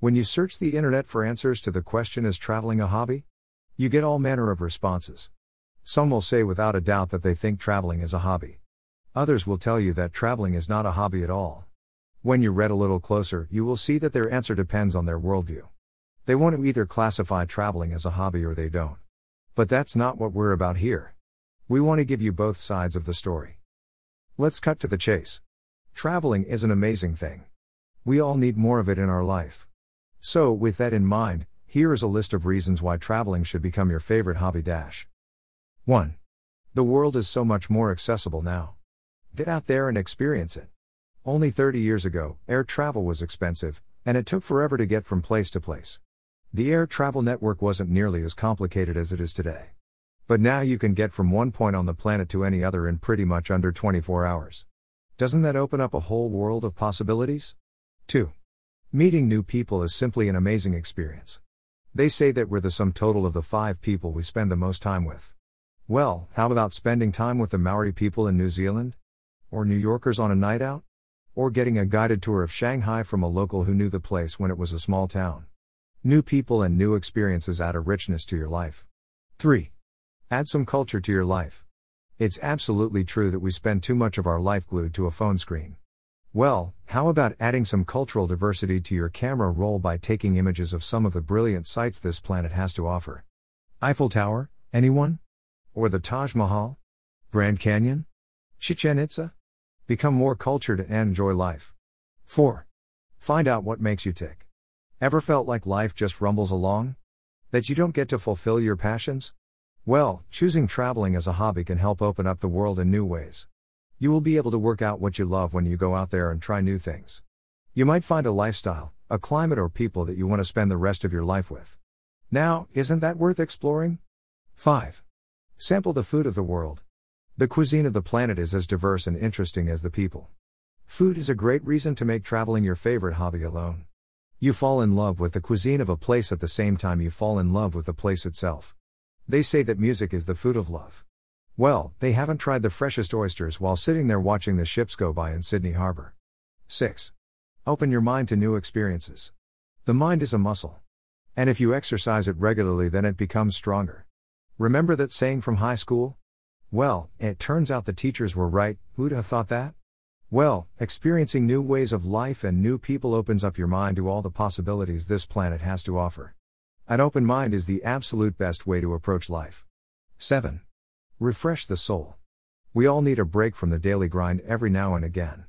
When you search the internet for answers to the question Is traveling a hobby? You get all manner of responses. Some will say without a doubt that they think traveling is a hobby. Others will tell you that traveling is not a hobby at all. When you read a little closer, you will see that their answer depends on their worldview. They want to either classify traveling as a hobby or they don't. But that's not what we're about here. We want to give you both sides of the story. Let's cut to the chase. Traveling is an amazing thing. We all need more of it in our life. So, with that in mind, here is a list of reasons why traveling should become your favorite hobby. Dash. 1. The world is so much more accessible now. Get out there and experience it. Only 30 years ago, air travel was expensive, and it took forever to get from place to place. The air travel network wasn't nearly as complicated as it is today. But now you can get from one point on the planet to any other in pretty much under 24 hours. Doesn't that open up a whole world of possibilities? 2. Meeting new people is simply an amazing experience. They say that we're the sum total of the five people we spend the most time with. Well, how about spending time with the Maori people in New Zealand? Or New Yorkers on a night out? Or getting a guided tour of Shanghai from a local who knew the place when it was a small town? New people and new experiences add a richness to your life. 3. Add some culture to your life. It's absolutely true that we spend too much of our life glued to a phone screen. Well, how about adding some cultural diversity to your camera roll by taking images of some of the brilliant sights this planet has to offer? Eiffel Tower, anyone? Or the Taj Mahal? Grand Canyon? Chichen Itza? Become more cultured and enjoy life. 4. Find out what makes you tick. Ever felt like life just rumbles along? That you don't get to fulfill your passions? Well, choosing traveling as a hobby can help open up the world in new ways. You will be able to work out what you love when you go out there and try new things. You might find a lifestyle, a climate, or people that you want to spend the rest of your life with. Now, isn't that worth exploring? 5. Sample the food of the world. The cuisine of the planet is as diverse and interesting as the people. Food is a great reason to make traveling your favorite hobby alone. You fall in love with the cuisine of a place at the same time you fall in love with the place itself. They say that music is the food of love. Well, they haven't tried the freshest oysters while sitting there watching the ships go by in Sydney Harbor. 6. Open your mind to new experiences. The mind is a muscle. And if you exercise it regularly, then it becomes stronger. Remember that saying from high school? Well, it turns out the teachers were right, who'd have thought that? Well, experiencing new ways of life and new people opens up your mind to all the possibilities this planet has to offer. An open mind is the absolute best way to approach life. 7. Refresh the soul. We all need a break from the daily grind every now and again.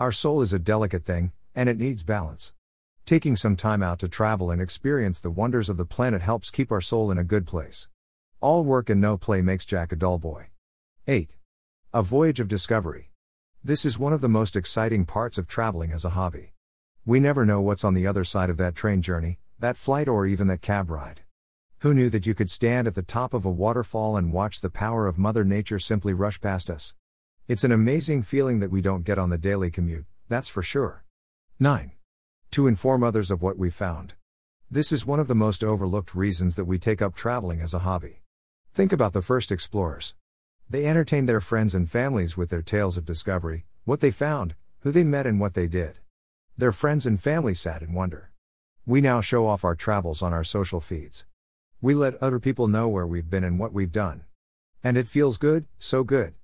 Our soul is a delicate thing, and it needs balance. Taking some time out to travel and experience the wonders of the planet helps keep our soul in a good place. All work and no play makes Jack a dull boy. 8. A voyage of discovery. This is one of the most exciting parts of traveling as a hobby. We never know what's on the other side of that train journey, that flight, or even that cab ride. Who knew that you could stand at the top of a waterfall and watch the power of Mother Nature simply rush past us? It's an amazing feeling that we don't get on the daily commute, that's for sure. 9. To inform others of what we found. This is one of the most overlooked reasons that we take up traveling as a hobby. Think about the first explorers. They entertained their friends and families with their tales of discovery, what they found, who they met, and what they did. Their friends and family sat in wonder. We now show off our travels on our social feeds. We let other people know where we've been and what we've done. And it feels good, so good.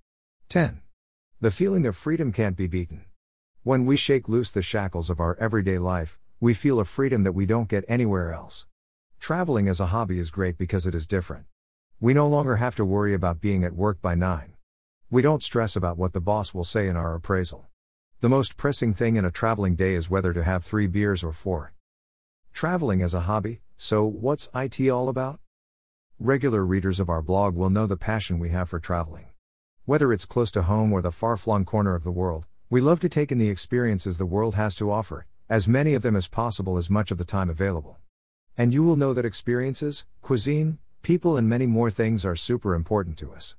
10. The feeling of freedom can't be beaten. When we shake loose the shackles of our everyday life, we feel a freedom that we don't get anywhere else. Traveling as a hobby is great because it is different. We no longer have to worry about being at work by 9. We don't stress about what the boss will say in our appraisal. The most pressing thing in a traveling day is whether to have three beers or four. Traveling as a hobby, so what's IT all about? Regular readers of our blog will know the passion we have for traveling. Whether it's close to home or the far flung corner of the world, we love to take in the experiences the world has to offer, as many of them as possible as much of the time available. And you will know that experiences, cuisine, people, and many more things are super important to us.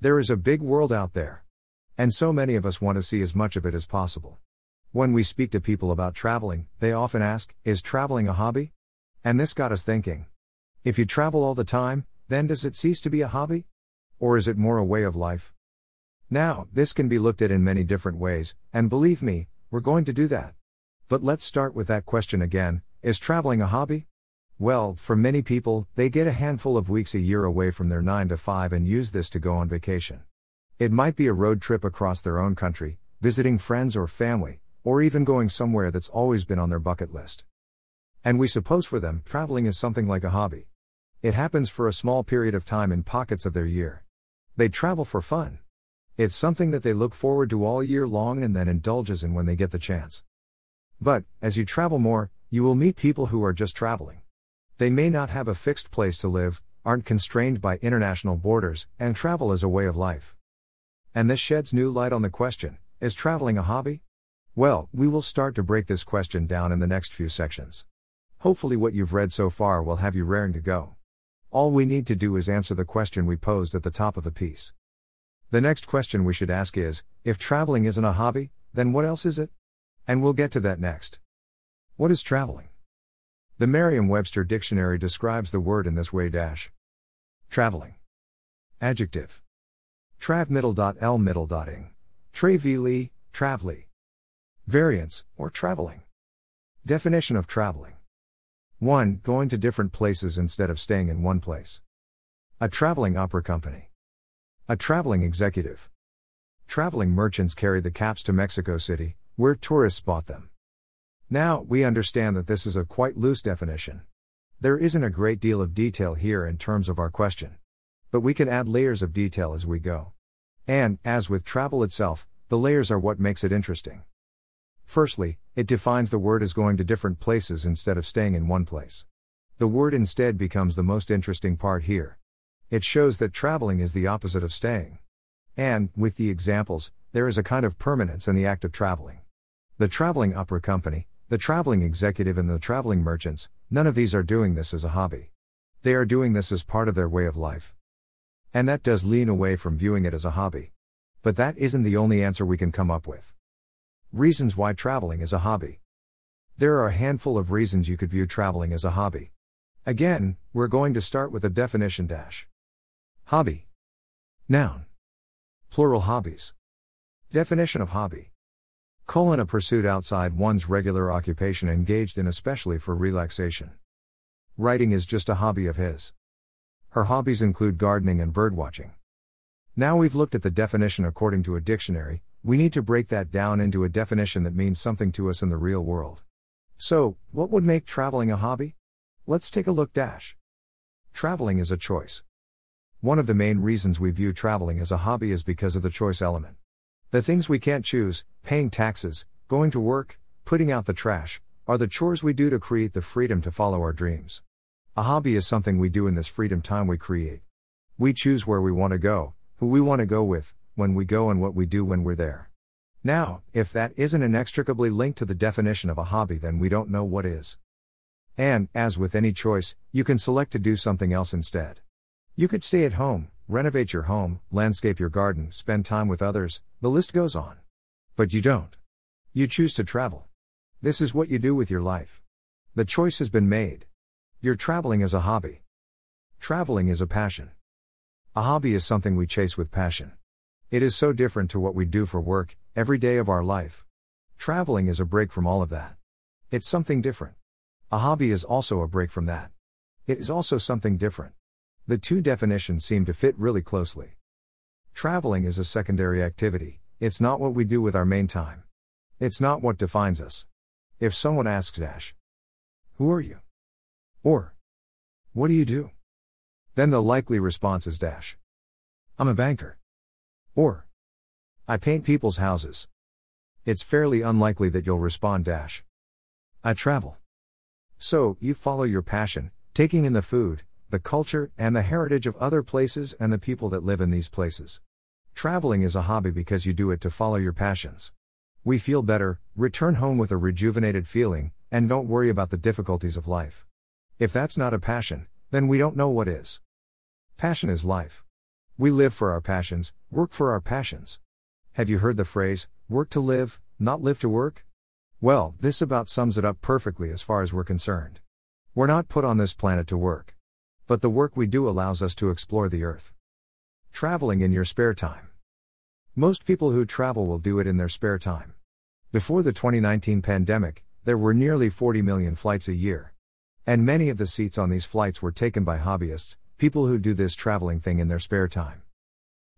There is a big world out there. And so many of us want to see as much of it as possible. When we speak to people about traveling, they often ask, Is traveling a hobby? And this got us thinking. If you travel all the time, then does it cease to be a hobby? Or is it more a way of life? Now, this can be looked at in many different ways, and believe me, we're going to do that. But let's start with that question again Is traveling a hobby? Well, for many people, they get a handful of weeks a year away from their 9 to 5 and use this to go on vacation. It might be a road trip across their own country, visiting friends or family, or even going somewhere that's always been on their bucket list. And we suppose for them, traveling is something like a hobby. It happens for a small period of time in pockets of their year. They travel for fun. It's something that they look forward to all year long and then indulges in when they get the chance. But, as you travel more, you will meet people who are just traveling. They may not have a fixed place to live, aren't constrained by international borders, and travel as a way of life. And this sheds new light on the question is traveling a hobby? Well, we will start to break this question down in the next few sections. Hopefully, what you've read so far will have you raring to go. All we need to do is answer the question we posed at the top of the piece. The next question we should ask is if traveling isn't a hobby, then what else is it? And we'll get to that next. What is traveling? The Merriam Webster Dictionary describes the word in this way dash. Traveling. Adjective. Trav middle dot l middle dotting. Traveli, travely. Variance, or traveling. Definition of traveling. 1. Going to different places instead of staying in one place. A traveling opera company. A traveling executive. Traveling merchants carry the caps to Mexico City, where tourists bought them. Now, we understand that this is a quite loose definition. There isn't a great deal of detail here in terms of our question. But we can add layers of detail as we go. And, as with travel itself, the layers are what makes it interesting. Firstly, it defines the word as going to different places instead of staying in one place. The word instead becomes the most interesting part here. It shows that traveling is the opposite of staying. And, with the examples, there is a kind of permanence in the act of traveling. The traveling opera company, the traveling executive and the traveling merchants, none of these are doing this as a hobby. They are doing this as part of their way of life. And that does lean away from viewing it as a hobby. But that isn't the only answer we can come up with. Reasons why traveling is a hobby. There are a handful of reasons you could view traveling as a hobby. Again, we're going to start with a definition dash. Hobby. Noun. Plural hobbies. Definition of hobby. Colon a pursuit outside one's regular occupation engaged in especially for relaxation. Writing is just a hobby of his. Her hobbies include gardening and birdwatching. Now we've looked at the definition according to a dictionary, we need to break that down into a definition that means something to us in the real world. So, what would make traveling a hobby? Let's take a look dash. Traveling is a choice. One of the main reasons we view traveling as a hobby is because of the choice element. The things we can't choose, paying taxes, going to work, putting out the trash, are the chores we do to create the freedom to follow our dreams. A hobby is something we do in this freedom time we create. We choose where we want to go, who we want to go with, when we go, and what we do when we're there. Now, if that isn't inextricably linked to the definition of a hobby, then we don't know what is. And, as with any choice, you can select to do something else instead. You could stay at home, renovate your home, landscape your garden, spend time with others, the list goes on. But you don't. You choose to travel. This is what you do with your life. The choice has been made. You're traveling as a hobby. Traveling is a passion. A hobby is something we chase with passion. It is so different to what we do for work, every day of our life. Traveling is a break from all of that. It's something different. A hobby is also a break from that. It is also something different. The two definitions seem to fit really closely. Traveling is a secondary activity, it's not what we do with our main time. It's not what defines us. If someone asks Dash, Who are you? Or, What do you do? Then the likely response is Dash, I'm a banker. Or, I paint people's houses. It's fairly unlikely that you'll respond Dash, I travel. So, you follow your passion, taking in the food, the culture, and the heritage of other places and the people that live in these places. Traveling is a hobby because you do it to follow your passions. We feel better, return home with a rejuvenated feeling, and don't worry about the difficulties of life. If that's not a passion, then we don't know what is. Passion is life. We live for our passions, work for our passions. Have you heard the phrase, work to live, not live to work? Well, this about sums it up perfectly as far as we're concerned. We're not put on this planet to work. But the work we do allows us to explore the earth. Traveling in your spare time. Most people who travel will do it in their spare time. Before the 2019 pandemic, there were nearly 40 million flights a year. And many of the seats on these flights were taken by hobbyists, people who do this traveling thing in their spare time.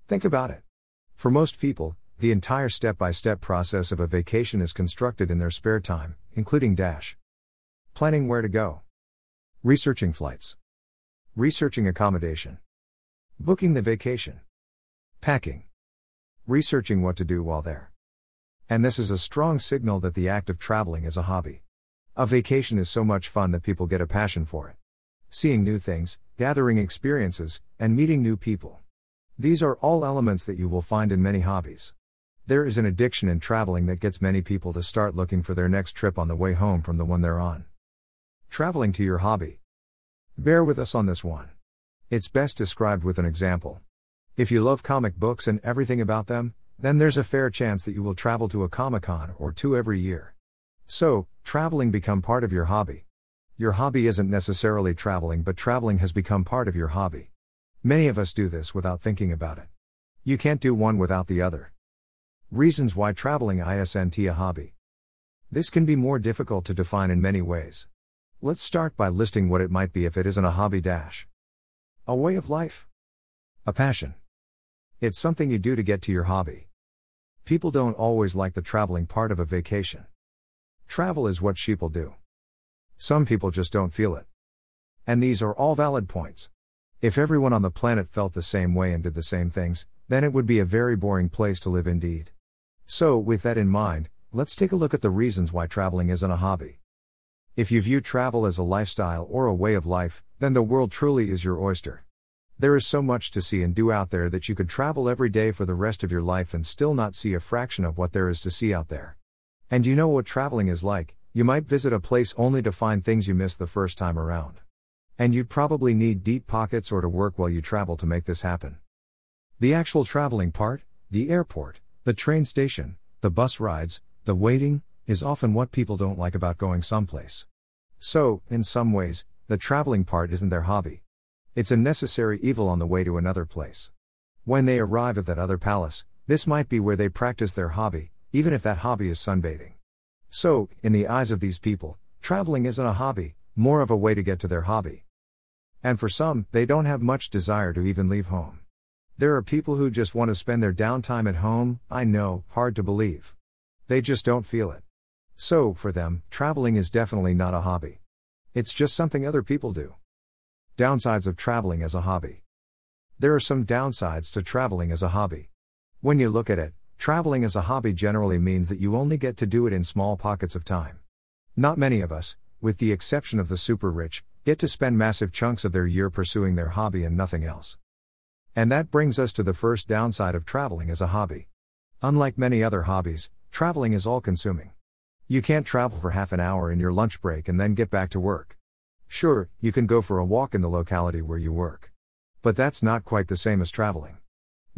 Think about it. For most people, the entire step by step process of a vacation is constructed in their spare time, including dash. Planning where to go. Researching flights. Researching accommodation. Booking the vacation. Packing. Researching what to do while there. And this is a strong signal that the act of traveling is a hobby. A vacation is so much fun that people get a passion for it. Seeing new things, gathering experiences, and meeting new people. These are all elements that you will find in many hobbies. There is an addiction in traveling that gets many people to start looking for their next trip on the way home from the one they're on. Traveling to your hobby. Bear with us on this one. It's best described with an example. If you love comic books and everything about them, then there's a fair chance that you will travel to a Comic Con or two every year. So, traveling become part of your hobby. Your hobby isn't necessarily traveling, but traveling has become part of your hobby. Many of us do this without thinking about it. You can't do one without the other. Reasons why traveling isn't a hobby. This can be more difficult to define in many ways. Let's start by listing what it might be if it isn't a hobby dash. A way of life. A passion. It's something you do to get to your hobby. People don't always like the traveling part of a vacation. Travel is what sheeple do. Some people just don't feel it. And these are all valid points. If everyone on the planet felt the same way and did the same things, then it would be a very boring place to live indeed. So, with that in mind, let's take a look at the reasons why traveling isn't a hobby. If you view travel as a lifestyle or a way of life, then the world truly is your oyster. There is so much to see and do out there that you could travel every day for the rest of your life and still not see a fraction of what there is to see out there. And you know what traveling is like, you might visit a place only to find things you missed the first time around. And you'd probably need deep pockets or to work while you travel to make this happen. The actual traveling part, the airport, the train station, the bus rides, the waiting, is often what people don't like about going someplace. So, in some ways, the traveling part isn't their hobby. It's a necessary evil on the way to another place. When they arrive at that other palace, this might be where they practice their hobby, even if that hobby is sunbathing. So, in the eyes of these people, traveling isn't a hobby, more of a way to get to their hobby. And for some, they don't have much desire to even leave home. There are people who just want to spend their downtime at home, I know, hard to believe. They just don't feel it. So, for them, traveling is definitely not a hobby. It's just something other people do. Downsides of traveling as a hobby. There are some downsides to traveling as a hobby. When you look at it, traveling as a hobby generally means that you only get to do it in small pockets of time. Not many of us, with the exception of the super rich, get to spend massive chunks of their year pursuing their hobby and nothing else. And that brings us to the first downside of traveling as a hobby. Unlike many other hobbies, traveling is all consuming. You can't travel for half an hour in your lunch break and then get back to work. Sure, you can go for a walk in the locality where you work. But that's not quite the same as traveling.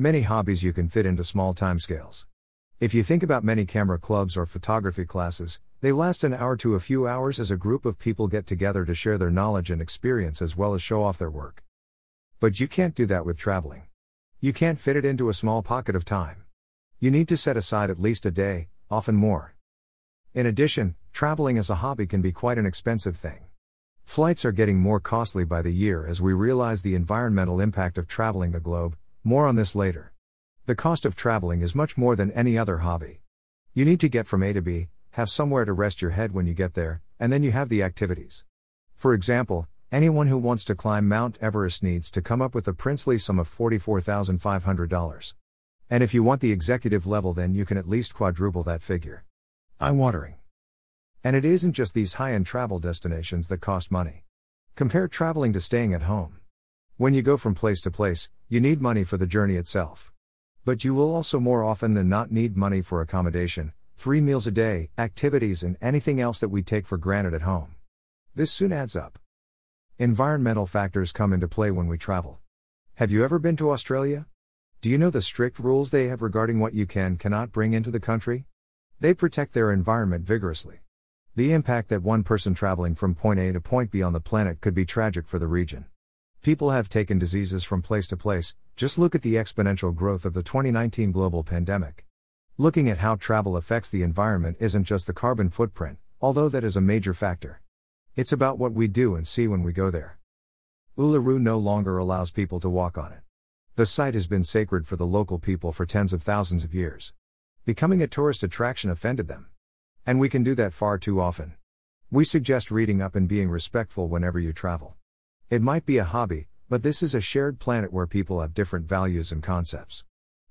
Many hobbies you can fit into small timescales. If you think about many camera clubs or photography classes, they last an hour to a few hours as a group of people get together to share their knowledge and experience as well as show off their work. But you can't do that with traveling. You can't fit it into a small pocket of time. You need to set aside at least a day, often more. In addition, traveling as a hobby can be quite an expensive thing. Flights are getting more costly by the year as we realize the environmental impact of traveling the globe, more on this later. The cost of traveling is much more than any other hobby. You need to get from A to B, have somewhere to rest your head when you get there, and then you have the activities. For example, anyone who wants to climb Mount Everest needs to come up with a princely sum of $44,500. And if you want the executive level, then you can at least quadruple that figure. Eye watering. And it isn't just these high end travel destinations that cost money. Compare traveling to staying at home. When you go from place to place, you need money for the journey itself. But you will also more often than not need money for accommodation, three meals a day, activities, and anything else that we take for granted at home. This soon adds up. Environmental factors come into play when we travel. Have you ever been to Australia? Do you know the strict rules they have regarding what you can cannot bring into the country? They protect their environment vigorously. The impact that one person traveling from point A to point B on the planet could be tragic for the region. People have taken diseases from place to place, just look at the exponential growth of the 2019 global pandemic. Looking at how travel affects the environment isn't just the carbon footprint, although that is a major factor. It's about what we do and see when we go there. Uluru no longer allows people to walk on it. The site has been sacred for the local people for tens of thousands of years. Becoming a tourist attraction offended them. And we can do that far too often. We suggest reading up and being respectful whenever you travel. It might be a hobby, but this is a shared planet where people have different values and concepts.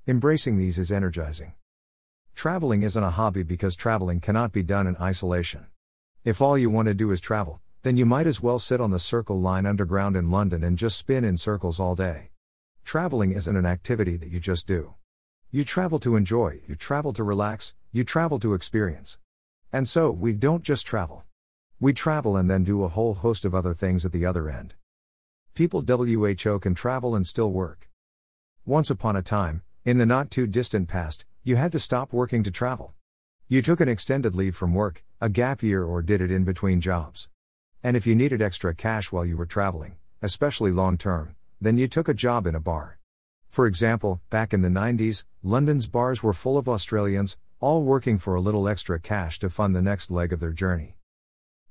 Embracing these is energizing. Traveling isn't a hobby because traveling cannot be done in isolation. If all you want to do is travel, then you might as well sit on the Circle Line underground in London and just spin in circles all day. Traveling isn't an activity that you just do. You travel to enjoy, you travel to relax, you travel to experience. And so, we don't just travel. We travel and then do a whole host of other things at the other end. People WHO can travel and still work. Once upon a time, in the not too distant past, you had to stop working to travel. You took an extended leave from work, a gap year, or did it in between jobs. And if you needed extra cash while you were traveling, especially long term, then you took a job in a bar. For example, back in the 90s, London's bars were full of Australians, all working for a little extra cash to fund the next leg of their journey.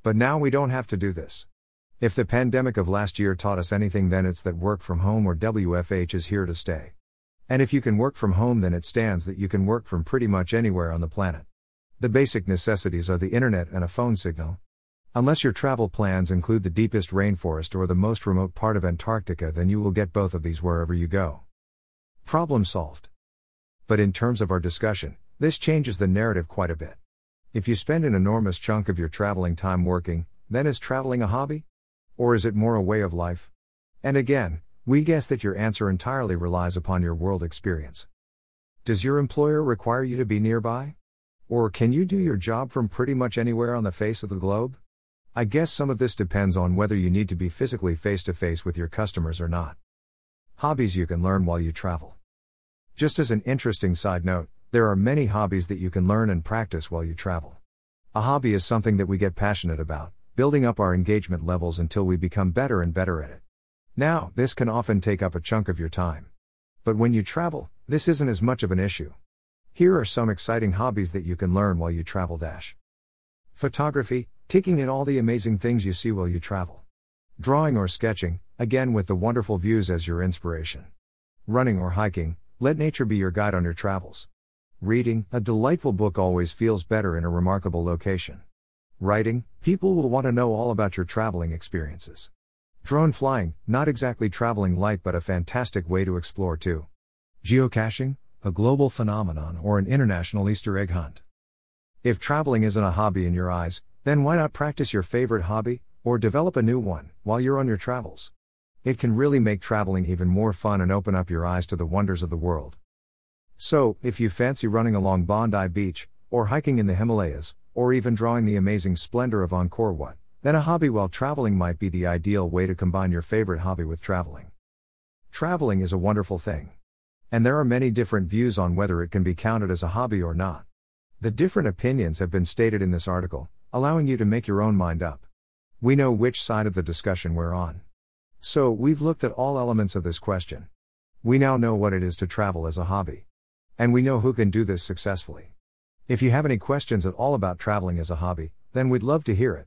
But now we don't have to do this. If the pandemic of last year taught us anything, then it's that work from home or WFH is here to stay. And if you can work from home, then it stands that you can work from pretty much anywhere on the planet. The basic necessities are the internet and a phone signal. Unless your travel plans include the deepest rainforest or the most remote part of Antarctica, then you will get both of these wherever you go. Problem solved. But in terms of our discussion, this changes the narrative quite a bit. If you spend an enormous chunk of your traveling time working, then is traveling a hobby? Or is it more a way of life? And again, we guess that your answer entirely relies upon your world experience. Does your employer require you to be nearby? Or can you do your job from pretty much anywhere on the face of the globe? I guess some of this depends on whether you need to be physically face to face with your customers or not. Hobbies you can learn while you travel. Just as an interesting side note, there are many hobbies that you can learn and practice while you travel. A hobby is something that we get passionate about, building up our engagement levels until we become better and better at it. Now, this can often take up a chunk of your time. But when you travel, this isn't as much of an issue. Here are some exciting hobbies that you can learn while you travel. Dash. Photography, taking in all the amazing things you see while you travel. Drawing or sketching, again with the wonderful views as your inspiration. Running or hiking, let nature be your guide on your travels. Reading, a delightful book always feels better in a remarkable location. Writing, people will want to know all about your traveling experiences. Drone flying, not exactly traveling light but a fantastic way to explore too. Geocaching, a global phenomenon or an international Easter egg hunt. If traveling isn't a hobby in your eyes, then why not practice your favorite hobby, or develop a new one, while you're on your travels? It can really make traveling even more fun and open up your eyes to the wonders of the world. So, if you fancy running along Bondi Beach, or hiking in the Himalayas, or even drawing the amazing splendor of Angkor Wat, then a hobby while traveling might be the ideal way to combine your favorite hobby with traveling. Traveling is a wonderful thing. And there are many different views on whether it can be counted as a hobby or not. The different opinions have been stated in this article, allowing you to make your own mind up. We know which side of the discussion we're on. So, we've looked at all elements of this question. We now know what it is to travel as a hobby. And we know who can do this successfully. If you have any questions at all about traveling as a hobby, then we'd love to hear it.